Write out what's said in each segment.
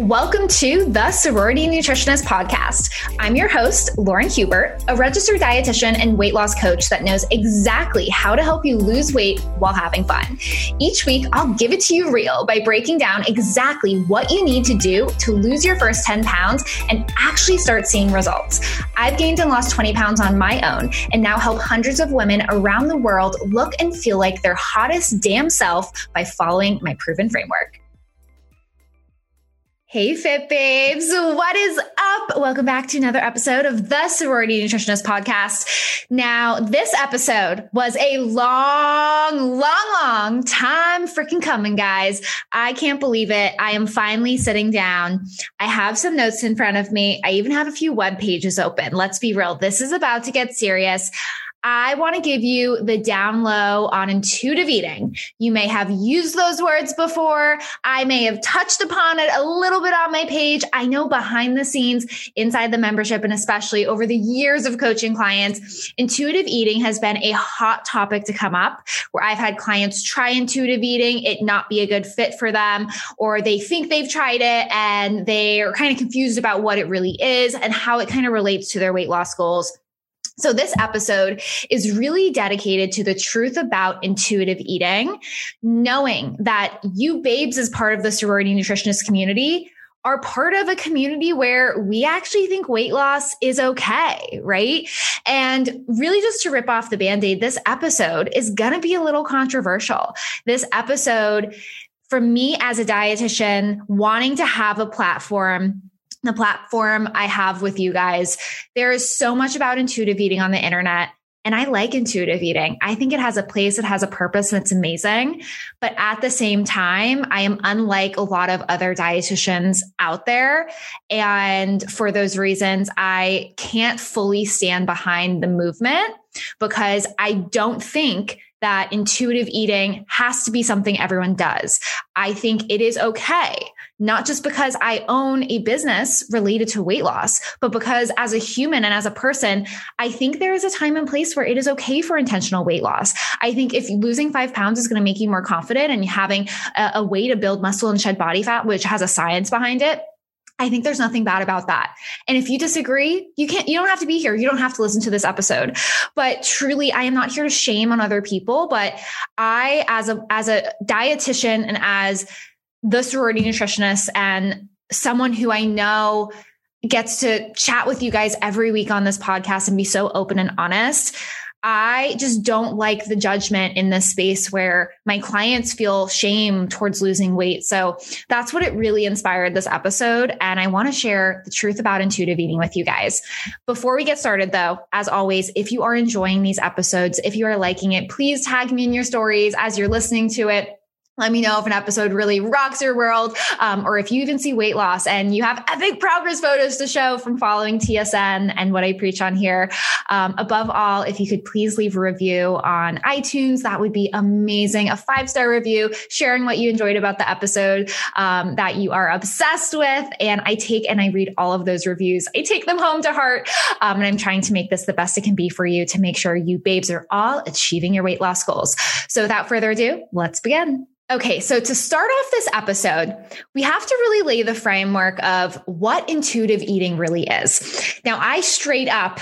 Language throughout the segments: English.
Welcome to the Sorority Nutritionist Podcast. I'm your host, Lauren Hubert, a registered dietitian and weight loss coach that knows exactly how to help you lose weight while having fun. Each week, I'll give it to you real by breaking down exactly what you need to do to lose your first 10 pounds and actually start seeing results. I've gained and lost 20 pounds on my own and now help hundreds of women around the world look and feel like their hottest damn self by following my proven framework. Hey, Fit Babes. What is up? Welcome back to another episode of the Sorority Nutritionist Podcast. Now, this episode was a long, long, long time freaking coming, guys. I can't believe it. I am finally sitting down. I have some notes in front of me. I even have a few web pages open. Let's be real. This is about to get serious. I want to give you the down low on intuitive eating. You may have used those words before. I may have touched upon it a little bit on my page. I know behind the scenes, inside the membership, and especially over the years of coaching clients, intuitive eating has been a hot topic to come up where I've had clients try intuitive eating, it not be a good fit for them, or they think they've tried it and they're kind of confused about what it really is and how it kind of relates to their weight loss goals. So this episode is really dedicated to the truth about intuitive eating, knowing that you babes as part of the sorority nutritionist community are part of a community where we actually think weight loss is okay, right? And really just to rip off the band-aid, this episode is going to be a little controversial. This episode for me as a dietitian wanting to have a platform the platform I have with you guys. There is so much about intuitive eating on the internet. And I like intuitive eating. I think it has a place, it has a purpose, and it's amazing. But at the same time, I am unlike a lot of other dietitians out there. And for those reasons, I can't fully stand behind the movement because I don't think that intuitive eating has to be something everyone does. I think it is okay not just because I own a business related to weight loss, but because as a human and as a person, I think there is a time and place where it is okay for intentional weight loss. I think if losing five pounds is going to make you more confident and having a, a way to build muscle and shed body fat, which has a science behind it, I think there's nothing bad about that. And if you disagree, you can't, you don't have to be here. You don't have to listen to this episode. But truly, I am not here to shame on other people, but I, as a, as a dietitian and as the sorority nutritionist and someone who I know gets to chat with you guys every week on this podcast and be so open and honest. I just don't like the judgment in this space where my clients feel shame towards losing weight. So that's what it really inspired this episode. And I want to share the truth about intuitive eating with you guys. Before we get started, though, as always, if you are enjoying these episodes, if you are liking it, please tag me in your stories as you're listening to it let me know if an episode really rocks your world, um, or if you even see weight loss and you have epic progress photos to show from following TSN and what I preach on here. Um, above all, if you could please leave a review on iTunes, that would be amazing. A five star review, sharing what you enjoyed about the episode um, that you are obsessed with. And I take and I read all of those reviews. I take them home to heart. Um, and I'm trying to make this the best it can be for you to make sure you babes are all achieving your weight loss goals. So without further ado, let's begin. Okay, so to start off this episode, we have to really lay the framework of what intuitive eating really is. Now, I straight up,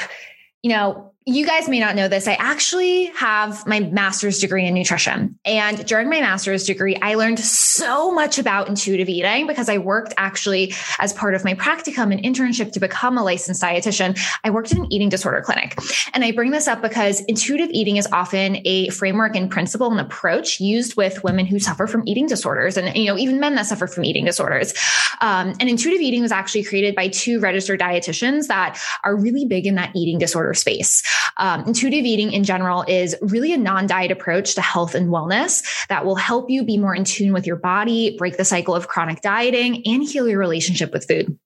you know, you guys may not know this. I actually have my master's degree in nutrition. And during my master's degree, I learned so much about intuitive eating because I worked actually as part of my practicum and internship to become a licensed dietitian. I worked in an eating disorder clinic. And I bring this up because intuitive eating is often a framework and principle and approach used with women who suffer from eating disorders and, you know, even men that suffer from eating disorders. Um, and intuitive eating was actually created by two registered dietitians that are really big in that eating disorder space. Um, intuitive eating in general is really a non diet approach to health and wellness that will help you be more in tune with your body, break the cycle of chronic dieting, and heal your relationship with food.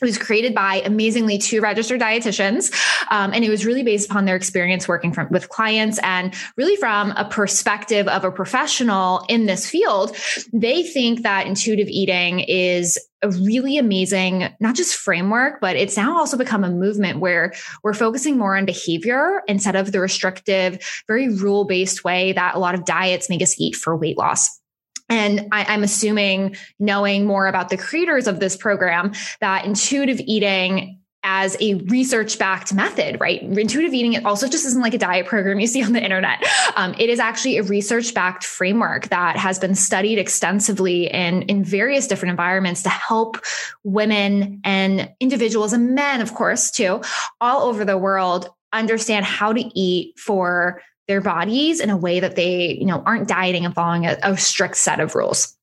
It was created by amazingly two registered dietitians. Um, and it was really based upon their experience working from, with clients and really from a perspective of a professional in this field. They think that intuitive eating is a really amazing, not just framework, but it's now also become a movement where we're focusing more on behavior instead of the restrictive, very rule based way that a lot of diets make us eat for weight loss. And I, am assuming, knowing more about the creators of this program, that intuitive eating as a research backed method, right? Intuitive eating, it also just isn't like a diet program you see on the internet. Um, it is actually a research backed framework that has been studied extensively in, in various different environments to help women and individuals and men, of course, too, all over the world understand how to eat for their bodies in a way that they, you know, aren't dieting and following a, a strict set of rules.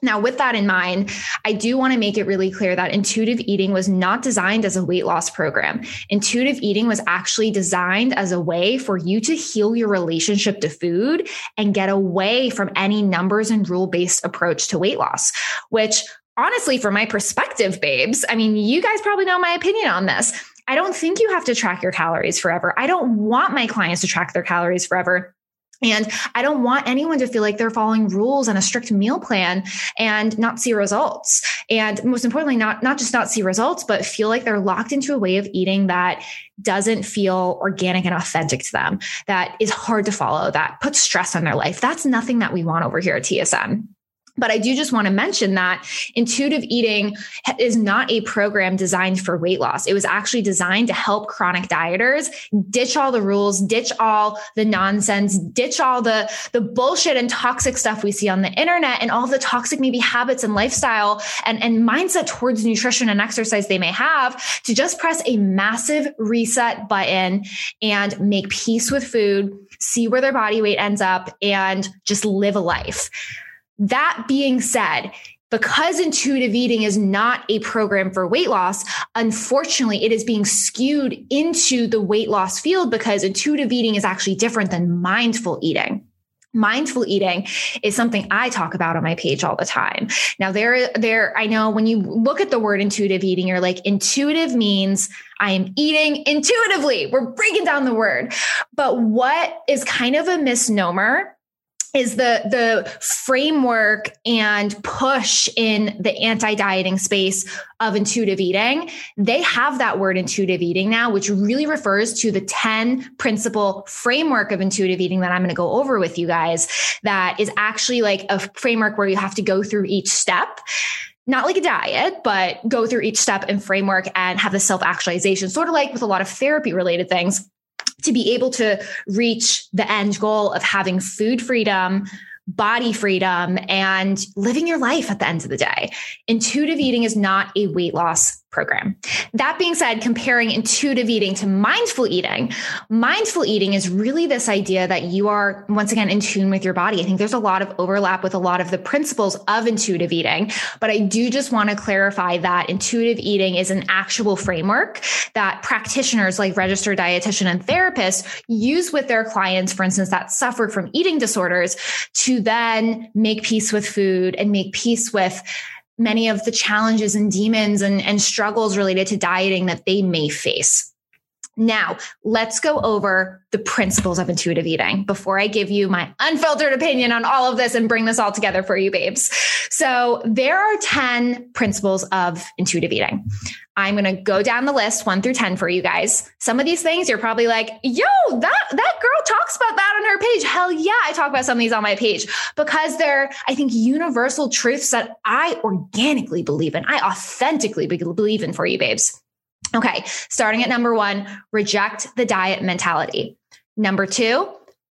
Now, with that in mind, I do want to make it really clear that intuitive eating was not designed as a weight loss program. Intuitive eating was actually designed as a way for you to heal your relationship to food and get away from any numbers and rule based approach to weight loss, which honestly, from my perspective, babes, I mean, you guys probably know my opinion on this. I don't think you have to track your calories forever. I don't want my clients to track their calories forever. And I don't want anyone to feel like they're following rules and a strict meal plan and not see results. And most importantly, not, not just not see results, but feel like they're locked into a way of eating that doesn't feel organic and authentic to them, that is hard to follow, that puts stress on their life. That's nothing that we want over here at TSN. But I do just want to mention that intuitive eating is not a program designed for weight loss. It was actually designed to help chronic dieters ditch all the rules, ditch all the nonsense, ditch all the, the bullshit and toxic stuff we see on the internet and all the toxic maybe habits and lifestyle and, and mindset towards nutrition and exercise they may have to just press a massive reset button and make peace with food, see where their body weight ends up and just live a life. That being said, because intuitive eating is not a program for weight loss, unfortunately, it is being skewed into the weight loss field because intuitive eating is actually different than mindful eating. Mindful eating is something I talk about on my page all the time. Now, there, there, I know when you look at the word intuitive eating, you're like, intuitive means I am eating intuitively. We're breaking down the word. But what is kind of a misnomer is the the framework and push in the anti-dieting space of intuitive eating. They have that word intuitive eating now which really refers to the 10 principle framework of intuitive eating that i'm going to go over with you guys that is actually like a framework where you have to go through each step. Not like a diet, but go through each step and framework and have the self actualization, sort of like with a lot of therapy related things to be able to reach the end goal of having food freedom, body freedom, and living your life at the end of the day. Intuitive eating is not a weight loss program. That being said, comparing intuitive eating to mindful eating, mindful eating is really this idea that you are once again in tune with your body. I think there's a lot of overlap with a lot of the principles of intuitive eating, but I do just want to clarify that intuitive eating is an actual framework that practitioners like registered dietitian and therapists use with their clients, for instance, that suffer from eating disorders to then make peace with food and make peace with many of the challenges and demons and, and struggles related to dieting that they may face. Now, let's go over the principles of intuitive eating before I give you my unfiltered opinion on all of this and bring this all together for you, babes. So, there are 10 principles of intuitive eating. I'm going to go down the list one through 10 for you guys. Some of these things you're probably like, yo, that, that girl talks about that on her page. Hell yeah. I talk about some of these on my page because they're, I think, universal truths that I organically believe in. I authentically believe in for you, babes. Okay. Starting at number one, reject the diet mentality. Number two,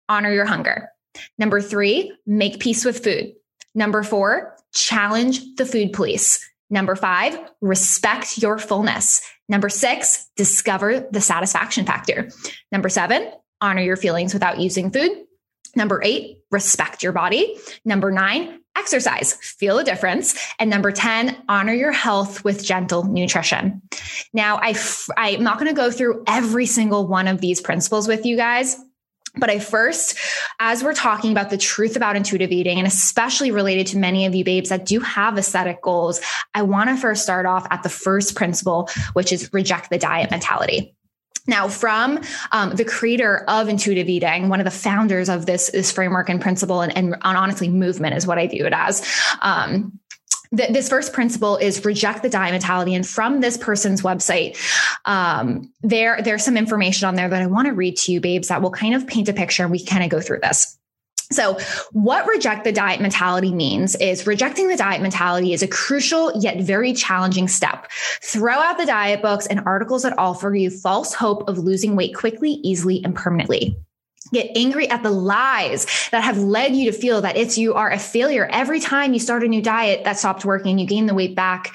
honor your hunger. Number three, make peace with food. Number four, challenge the food police. Number five, respect your fullness. Number six, discover the satisfaction factor. Number seven, honor your feelings without using food. Number eight, respect your body. Number nine, exercise, feel a difference. And number 10, honor your health with gentle nutrition. Now, I f- I'm not going to go through every single one of these principles with you guys. But I first, as we're talking about the truth about intuitive eating, and especially related to many of you babes that do have aesthetic goals, I want to first start off at the first principle, which is reject the diet mentality. Now, from um, the creator of intuitive eating, one of the founders of this, this framework and principle, and, and honestly, movement is what I view it as. Um, this first principle is reject the diet mentality. And from this person's website, um, there, there's some information on there that I want to read to you, babes, that will kind of paint a picture and we kind of go through this. So, what reject the diet mentality means is rejecting the diet mentality is a crucial yet very challenging step. Throw out the diet books and articles that offer you false hope of losing weight quickly, easily, and permanently get angry at the lies that have led you to feel that it's you are a failure. Every time you start a new diet that stopped working you gain the weight back.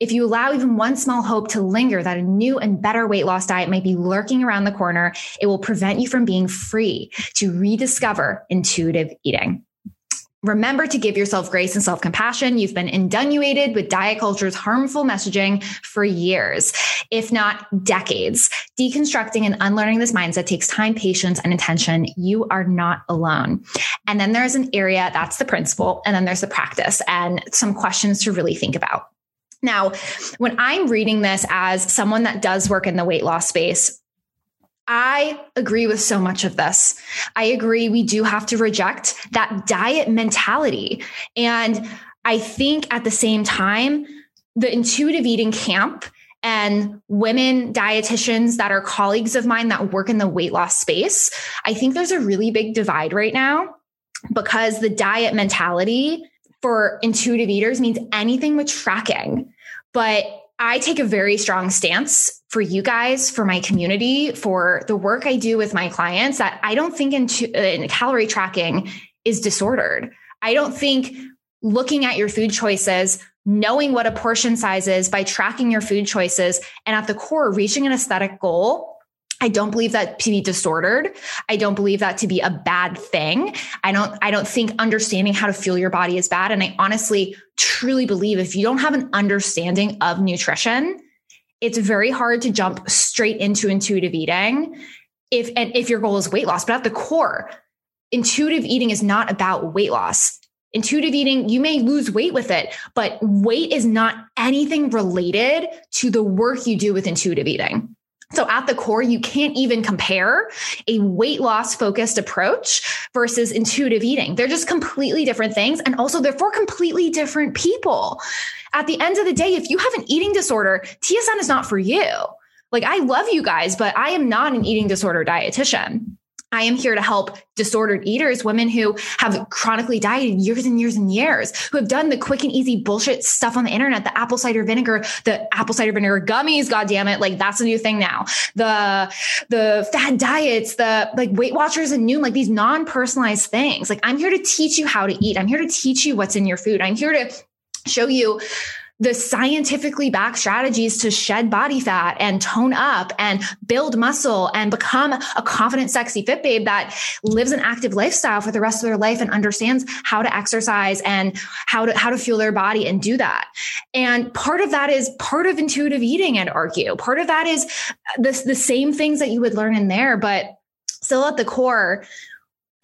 If you allow even one small hope to linger that a new and better weight loss diet might be lurking around the corner it will prevent you from being free to rediscover intuitive eating Remember to give yourself grace and self compassion. You've been inundated with diet culture's harmful messaging for years, if not decades. Deconstructing and unlearning this mindset takes time, patience, and intention. You are not alone. And then there's an area that's the principle, and then there's the practice and some questions to really think about. Now, when I'm reading this as someone that does work in the weight loss space, I agree with so much of this. I agree we do have to reject that diet mentality. And I think at the same time, the intuitive eating camp and women dietitians that are colleagues of mine that work in the weight loss space, I think there's a really big divide right now because the diet mentality for intuitive eaters means anything with tracking. But I take a very strong stance for you guys, for my community, for the work I do with my clients that I don't think into uh, in calorie tracking is disordered. I don't think looking at your food choices, knowing what a portion size is by tracking your food choices and at the core reaching an aesthetic goal I don't believe that to be disordered. I don't believe that to be a bad thing. I don't I don't think understanding how to fuel your body is bad and I honestly truly believe if you don't have an understanding of nutrition, it's very hard to jump straight into intuitive eating if and if your goal is weight loss. But at the core, intuitive eating is not about weight loss. Intuitive eating, you may lose weight with it, but weight is not anything related to the work you do with intuitive eating. So at the core, you can't even compare a weight loss focused approach versus intuitive eating. They're just completely different things. And also they're for completely different people. At the end of the day, if you have an eating disorder, TSN is not for you. Like I love you guys, but I am not an eating disorder dietitian. I am here to help disordered eaters, women who have chronically dieted years and years and years, who have done the quick and easy bullshit stuff on the internet, the apple cider vinegar, the apple cider vinegar gummies, god damn it. Like that's a new thing now. The the fad diets, the like Weight Watchers and Noom, like these non-personalized things. Like I'm here to teach you how to eat. I'm here to teach you what's in your food. I'm here to show you the scientifically backed strategies to shed body fat and tone up and build muscle and become a confident, sexy fit babe that lives an active lifestyle for the rest of their life and understands how to exercise and how to, how to fuel their body and do that. And part of that is part of intuitive eating, I'd argue. Part of that is the, the same things that you would learn in there, but still at the core,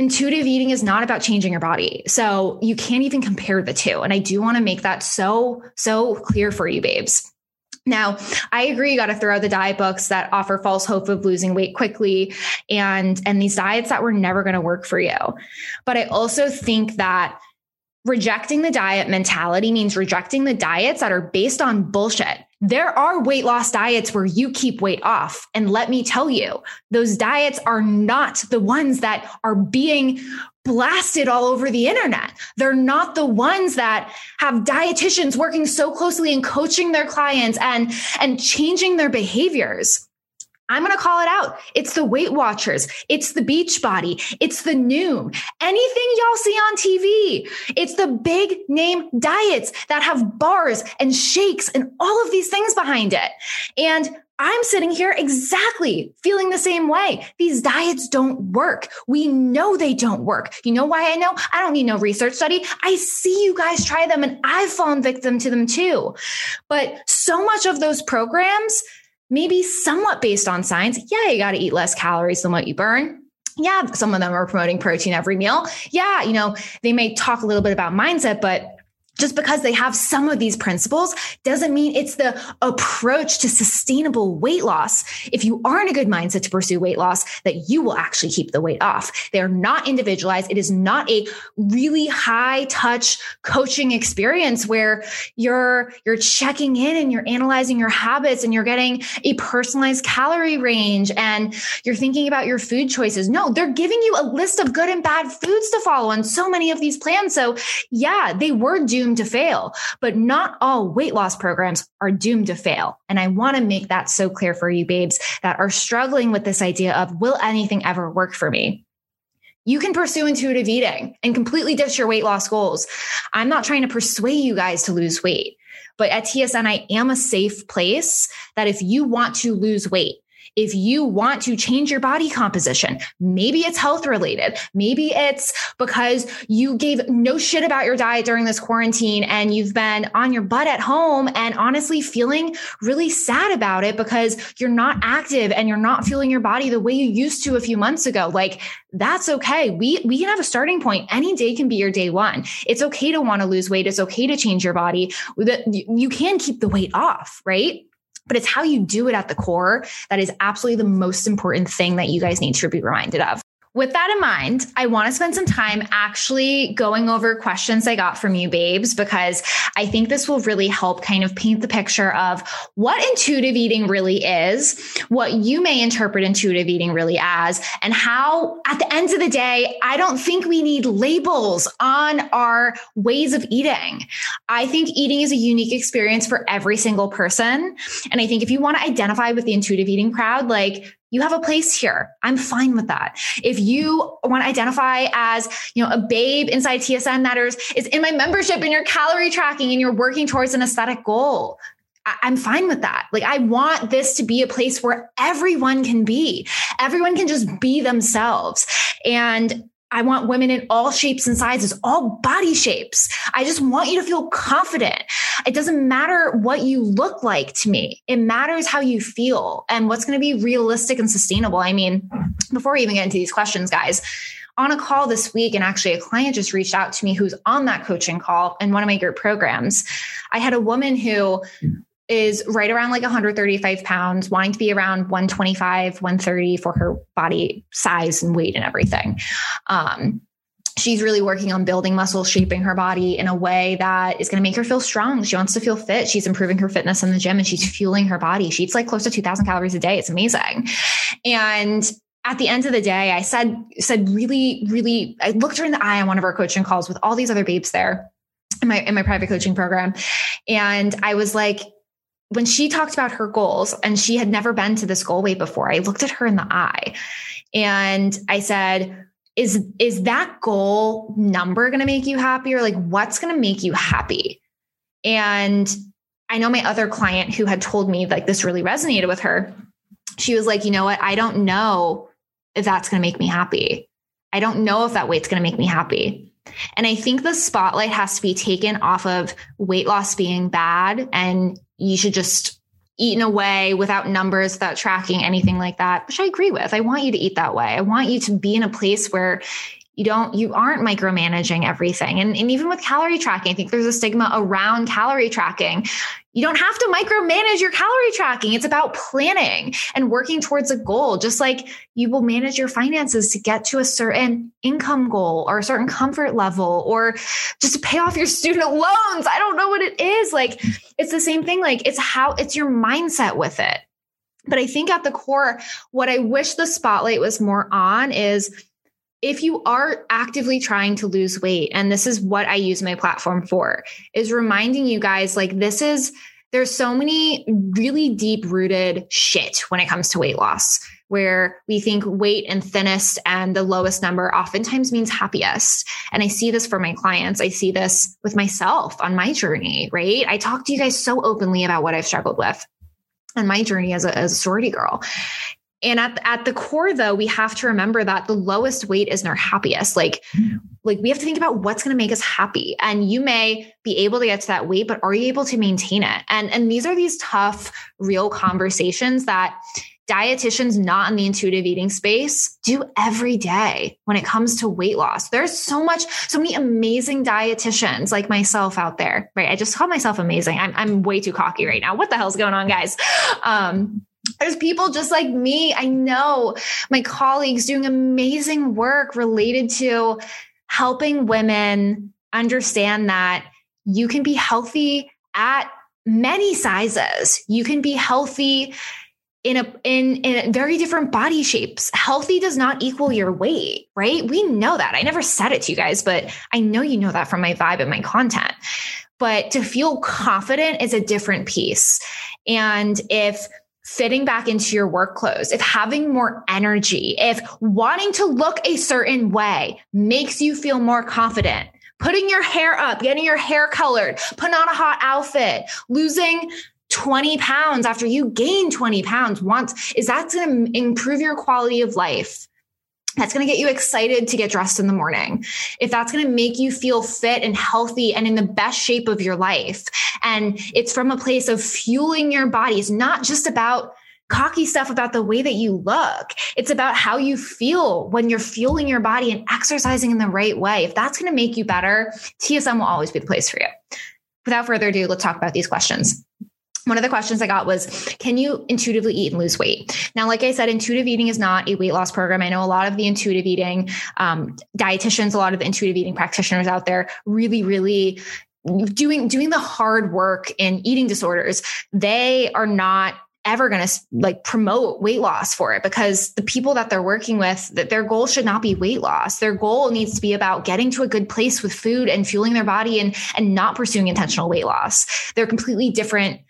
intuitive eating is not about changing your body. So you can't even compare the two. And I do want to make that so, so clear for you, babes. Now, I agree you got to throw out the diet books that offer false hope of losing weight quickly and and these diets that were never going to work for you. But I also think that rejecting the diet mentality means rejecting the diets that are based on bullshit. There are weight loss diets where you keep weight off. And let me tell you, those diets are not the ones that are being blasted all over the internet. They're not the ones that have dietitians working so closely and coaching their clients and, and changing their behaviors. I'm going to call it out. It's the Weight Watchers. It's the Beachbody. It's the Noom. Anything y'all see on TV. It's the big name diets that have bars and shakes and all of these things behind it. And I'm sitting here exactly feeling the same way. These diets don't work. We know they don't work. You know why I know? I don't need no research study. I see you guys try them and I've fallen victim to them too. But so much of those programs, maybe somewhat based on science. Yeah, you got to eat less calories than what you burn. Yeah, some of them are promoting protein every meal. Yeah, you know, they may talk a little bit about mindset, but just because they have some of these principles doesn't mean it's the approach to sustainable weight loss. If you are in a good mindset to pursue weight loss, that you will actually keep the weight off. They're not individualized. It is not a really high touch coaching experience where you're, you're checking in and you're analyzing your habits and you're getting a personalized calorie range and you're thinking about your food choices. No, they're giving you a list of good and bad foods to follow on so many of these plans. So yeah, they were doomed doomed to fail, but not all weight loss programs are doomed to fail. And I want to make that so clear for you babes that are struggling with this idea of will anything ever work for me? You can pursue intuitive eating and completely ditch your weight loss goals. I'm not trying to persuade you guys to lose weight, but at TSN, I am a safe place that if you want to lose weight, if you want to change your body composition, maybe it's health related. Maybe it's because you gave no shit about your diet during this quarantine and you've been on your butt at home and honestly feeling really sad about it because you're not active and you're not feeling your body the way you used to a few months ago. Like that's okay. We, we can have a starting point. Any day can be your day one. It's okay to want to lose weight. It's okay to change your body. You can keep the weight off, right? But it's how you do it at the core that is absolutely the most important thing that you guys need to be reminded of. With that in mind, I want to spend some time actually going over questions I got from you, babes, because I think this will really help kind of paint the picture of what intuitive eating really is, what you may interpret intuitive eating really as, and how at the end of the day, I don't think we need labels on our ways of eating. I think eating is a unique experience for every single person. And I think if you want to identify with the intuitive eating crowd, like you have a place here. I'm fine with that. If you want to identify as, you know, a babe inside TSN that is, is in my membership and you're calorie tracking and you're working towards an aesthetic goal, I'm fine with that. Like, I want this to be a place where everyone can be. Everyone can just be themselves. And I want women in all shapes and sizes, all body shapes. I just want you to feel confident. It doesn't matter what you look like to me. It matters how you feel and what's going to be realistic and sustainable. I mean, before we even get into these questions, guys, on a call this week, and actually a client just reached out to me who's on that coaching call in one of my group programs. I had a woman who is right around like 135 pounds, wanting to be around 125, 130 for her body size and weight and everything. Um, she's really working on building muscle, shaping her body in a way that is going to make her feel strong. She wants to feel fit. She's improving her fitness in the gym and she's fueling her body. She eats like close to 2000 calories a day. It's amazing. And at the end of the day, I said, said really, really, I looked her in the eye on one of our coaching calls with all these other babes there in my, in my private coaching program. And I was like, when she talked about her goals and she had never been to this goal weight before, I looked at her in the eye and I said, is, is that goal number going to make you happy or like what's going to make you happy? And I know my other client who had told me like this really resonated with her. She was like, you know what? I don't know if that's going to make me happy. I don't know if that weight's going to make me happy. And I think the spotlight has to be taken off of weight loss being bad and you should just eat in a way without numbers, without tracking anything like that, which I agree with. I want you to eat that way. I want you to be in a place where you don't you aren't micromanaging everything. And, and even with calorie tracking i think there's a stigma around calorie tracking. You don't have to micromanage your calorie tracking. It's about planning and working towards a goal just like you will manage your finances to get to a certain income goal or a certain comfort level or just to pay off your student loans. I don't know what it is. Like it's the same thing. Like it's how it's your mindset with it. But i think at the core what i wish the spotlight was more on is if you are actively trying to lose weight, and this is what I use my platform for, is reminding you guys like this is there's so many really deep rooted shit when it comes to weight loss where we think weight and thinnest and the lowest number oftentimes means happiest. And I see this for my clients. I see this with myself on my journey, right? I talk to you guys so openly about what I've struggled with on my journey as a, as a sorority girl. And at, at the core though, we have to remember that the lowest weight isn't our happiest. Like, like we have to think about what's going to make us happy. And you may be able to get to that weight, but are you able to maintain it? And, and these are these tough, real conversations that dietitians not in the intuitive eating space do every day when it comes to weight loss. There's so much, so many amazing dietitians like myself out there, right? I just call myself amazing. I'm, I'm way too cocky right now. What the hell's going on, guys? Um, there's people just like me. I know my colleagues doing amazing work related to helping women understand that you can be healthy at many sizes. You can be healthy in a in in very different body shapes. Healthy does not equal your weight, right? We know that. I never said it to you guys, but I know you know that from my vibe and my content. But to feel confident is a different piece. And if fitting back into your work clothes, if having more energy, if wanting to look a certain way makes you feel more confident, putting your hair up, getting your hair colored, putting on a hot outfit, losing 20 pounds after you gain 20 pounds once, is that going to improve your quality of life? That's going to get you excited to get dressed in the morning. If that's going to make you feel fit and healthy and in the best shape of your life. And it's from a place of fueling your body. It's not just about cocky stuff about the way that you look. It's about how you feel when you're fueling your body and exercising in the right way. If that's going to make you better, TSN will always be the place for you. Without further ado, let's talk about these questions. One of the questions I got was, can you intuitively eat and lose weight? Now, like I said, intuitive eating is not a weight loss program. I know a lot of the intuitive eating um, dietitians, a lot of the intuitive eating practitioners out there really, really doing doing the hard work in eating disorders they are not ever going to like promote weight loss for it because the people that they're working with that their goal should not be weight loss their goal needs to be about getting to a good place with food and fueling their body and and not pursuing intentional weight loss they're completely different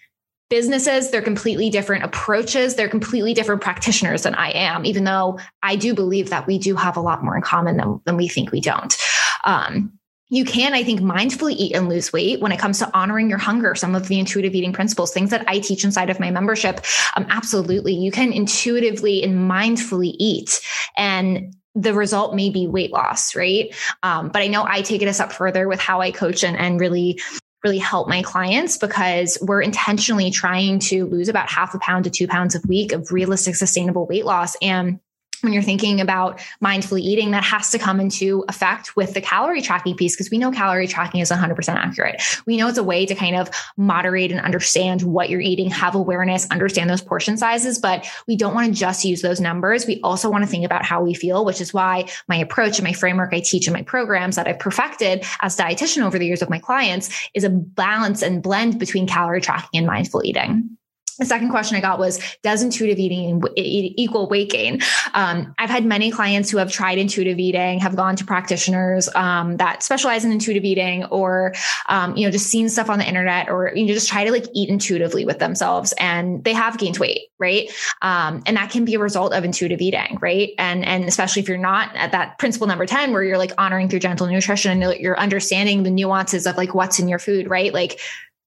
businesses they're completely different approaches they're completely different practitioners than i am even though i do believe that we do have a lot more in common than, than we think we don't um, you can, I think, mindfully eat and lose weight when it comes to honoring your hunger. Some of the intuitive eating principles, things that I teach inside of my membership. Um, absolutely. You can intuitively and mindfully eat and the result may be weight loss, right? Um, but I know I take it a step further with how I coach and, and really really help my clients because we're intentionally trying to lose about half a pound to two pounds a week of realistic sustainable weight loss. And when you're thinking about mindfully eating, that has to come into effect with the calorie tracking piece because we know calorie tracking is 100% accurate. We know it's a way to kind of moderate and understand what you're eating, have awareness, understand those portion sizes, but we don't want to just use those numbers. We also want to think about how we feel, which is why my approach and my framework I teach in my programs that I've perfected as dietitian over the years with my clients is a balance and blend between calorie tracking and mindful eating the second question I got was, does intuitive eating equal weight gain? Um, I've had many clients who have tried intuitive eating, have gone to practitioners um, that specialize in intuitive eating, or um, you know, just seen stuff on the internet, or you know, just try to like eat intuitively with themselves, and they have gained weight, right? Um, and that can be a result of intuitive eating, right? And and especially if you're not at that principle number ten, where you're like honoring through gentle nutrition, and you're understanding the nuances of like what's in your food, right? Like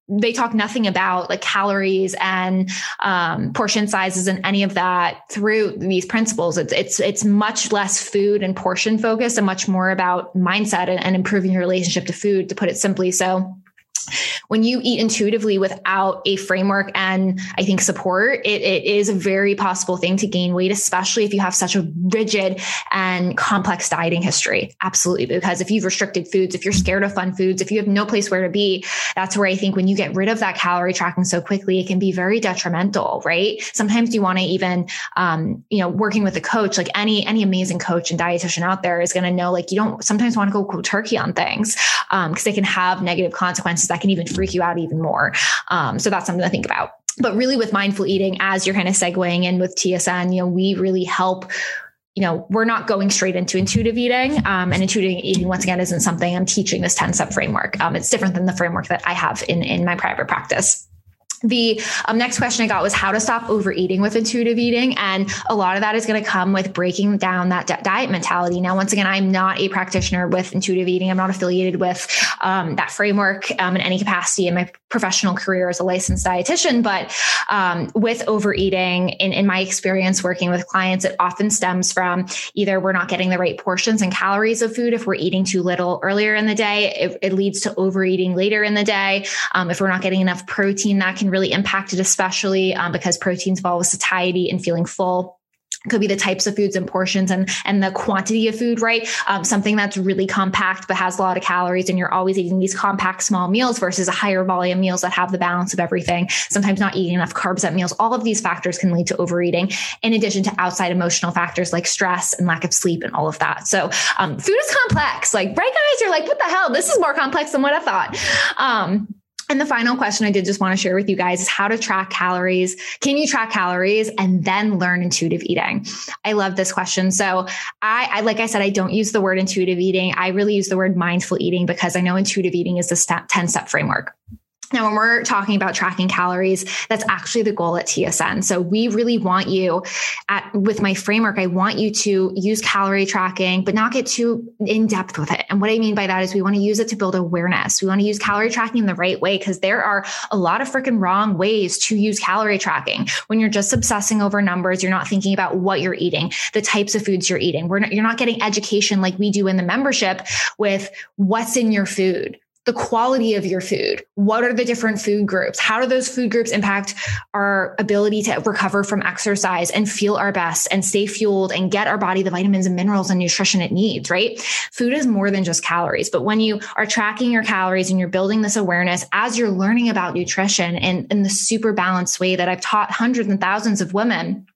they talk nothing about like calories and um, portion sizes and any of that through these principles. It's it's it's much less food and portion focused and much more about mindset and, and improving your relationship to food. To put it simply, so when you eat intuitively without a framework and I think support, it, it is a very possible thing to gain weight, especially if you have such a rigid and complex dieting history. Absolutely. Because if you've restricted foods, if you're scared of fun foods, if you have no place where to be, that's where I think when you get rid of that calorie tracking so quickly, it can be very detrimental, right? Sometimes you want to even, um, you know, working with a coach, like any, any amazing coach and dietitian out there is going to know, like, you don't sometimes want to go cold turkey on things, um, because they can have negative consequences that can even freak you out even more. Um, so that's something to think about. But really, with mindful eating, as you're kind of segueing in with TSN, you know, we really help you know, we're not going straight into intuitive eating. Um, and intuitive eating, once again, isn't something I'm teaching this 10 step framework. Um, it's different than the framework that I have in, in my private practice. The um, next question I got was how to stop overeating with intuitive eating. And a lot of that is going to come with breaking down that di- diet mentality. Now, once again, I'm not a practitioner with intuitive eating. I'm not affiliated with um, that framework um, in any capacity in my professional career as a licensed dietitian. But um, with overeating, in, in my experience working with clients, it often stems from either we're not getting the right portions and calories of food. If we're eating too little earlier in the day, it, it leads to overeating later in the day. Um, if we're not getting enough protein, that can really impacted, especially um, because proteins involve satiety and feeling full could be the types of foods and portions and and the quantity of food right? Um, something that's really compact but has a lot of calories and you're always eating these compact small meals versus a higher volume meals that have the balance of everything. Sometimes not eating enough carbs at meals. All of these factors can lead to overeating in addition to outside emotional factors like stress and lack of sleep and all of that. So um, food is complex. Like right guys? You're like what the hell? This is more complex than what i thought. Um, and the final question I did just want to share with you guys is how to track calories. Can you track calories and then learn intuitive eating? I love this question. So I, I like I said, I don't use the word intuitive eating. I really use the word mindful eating because I know intuitive eating is the 10 step framework. Now, when we're talking about tracking calories, that's actually the goal at TSN. So we really want you at, with my framework, I want you to use calorie tracking, but not get too in depth with it. And what I mean by that is we want to use it to build awareness. We want to use calorie tracking in the right way because there are a lot of freaking wrong ways to use calorie tracking. When you're just obsessing over numbers, you're not thinking about what you're eating, the types of foods you're eating. We're not, you're not getting education like we do in the membership with what's in your food the quality of your food. What are the different food groups? How do those food groups impact our ability to recover from exercise and feel our best and stay fueled and get our body the vitamins and minerals and nutrition it needs, right? Food is more than just calories. But when you are tracking your calories and you're building this awareness as you're learning about nutrition in, in the super balanced way that I've taught hundreds and thousands of women,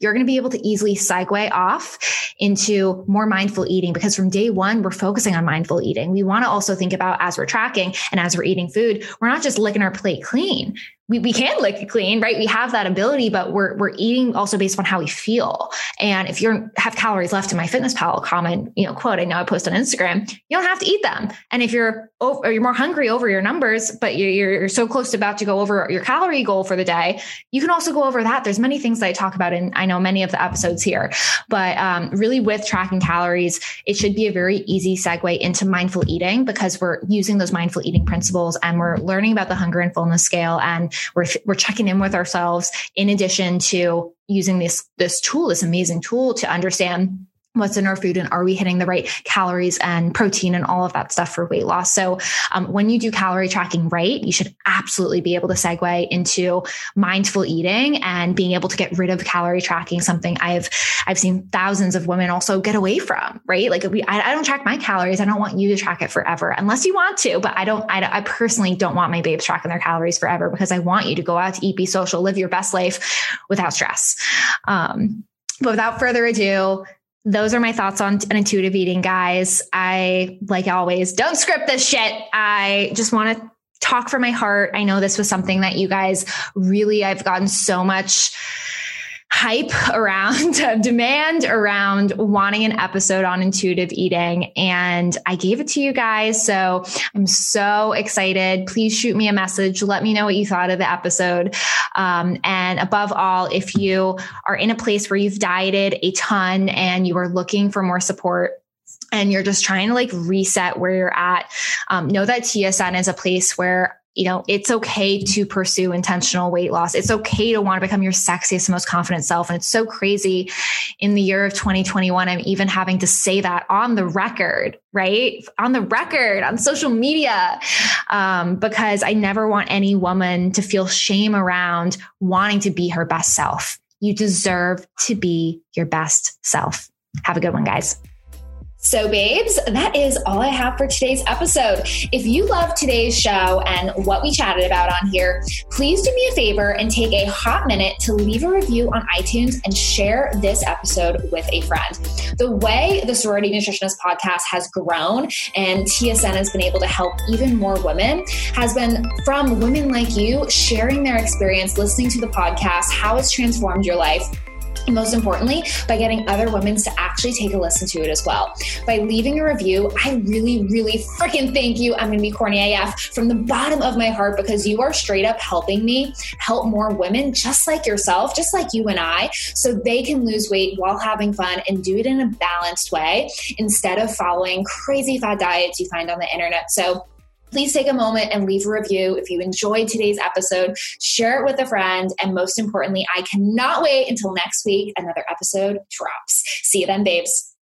you're going to be able to easily segue off into more mindful eating because from day one, we're focusing on mindful eating. We want to also think about as we're tracking and as we're eating food, we're not just licking our plate clean we, we can lick it clean, right? We have that ability, but we're, we're eating also based on how we feel. And if you have calories left in MyFitnessPal comment, you know, quote, I know I post on Instagram, you don't have to eat them. And if you're, over, you're more hungry over your numbers, but you're, you're so close to about to go over your calorie goal for the day, you can also go over that. There's many things that I talk about in, I know many of the episodes here, but um, really with tracking calories, it should be a very easy segue into mindful eating because we're using those mindful eating principles and we're learning about the hunger and fullness scale and we're, we're checking in with ourselves in addition to using this, this tool, this amazing tool to understand what's in our food and are we hitting the right calories and protein and all of that stuff for weight loss. So um, when you do calorie tracking right you should absolutely be able to segue into mindful eating and being able to get rid of calorie tracking something i've i've seen thousands of women also get away from right? Like we, I, I, don't track my calories. I don't want you to track it forever unless you want to but i don't I, I personally don't want my babes tracking their calories forever because i want you to go out to eat be social live your best life without stress. Um, but without further ado, those are my thoughts on intuitive eating, guys. I, like always, don't script this shit. I just want to talk from my heart. I know this was something that you guys really, I've gotten so much hype around demand around wanting an episode on intuitive eating. And I gave it to you guys. So I'm so excited. Please shoot me a message. Let me know what you thought of the episode. Um, and above all, if you are in a place where you've dieted a ton and you are looking for more support, and you're just trying to like reset where you're at, um, know that TSN is a place where you know, it's okay to pursue intentional weight loss. It's okay to want to become your sexiest, most confident self. And it's so crazy in the year of 2021. I'm even having to say that on the record, right? On the record, on social media, um, because I never want any woman to feel shame around wanting to be her best self. You deserve to be your best self. Have a good one, guys. So, babes, that is all I have for today's episode. If you love today's show and what we chatted about on here, please do me a favor and take a hot minute to leave a review on iTunes and share this episode with a friend. The way the Sorority Nutritionist podcast has grown and TSN has been able to help even more women has been from women like you sharing their experience, listening to the podcast, how it's transformed your life most importantly, by getting other women to actually take a listen to it as well. By leaving a review, I really, really freaking thank you. I'm going to be corny AF from the bottom of my heart because you are straight up helping me help more women just like yourself, just like you and I, so they can lose weight while having fun and do it in a balanced way instead of following crazy fad diets you find on the internet. So, Please take a moment and leave a review if you enjoyed today's episode. Share it with a friend. And most importantly, I cannot wait until next week. Another episode drops. See you then, babes.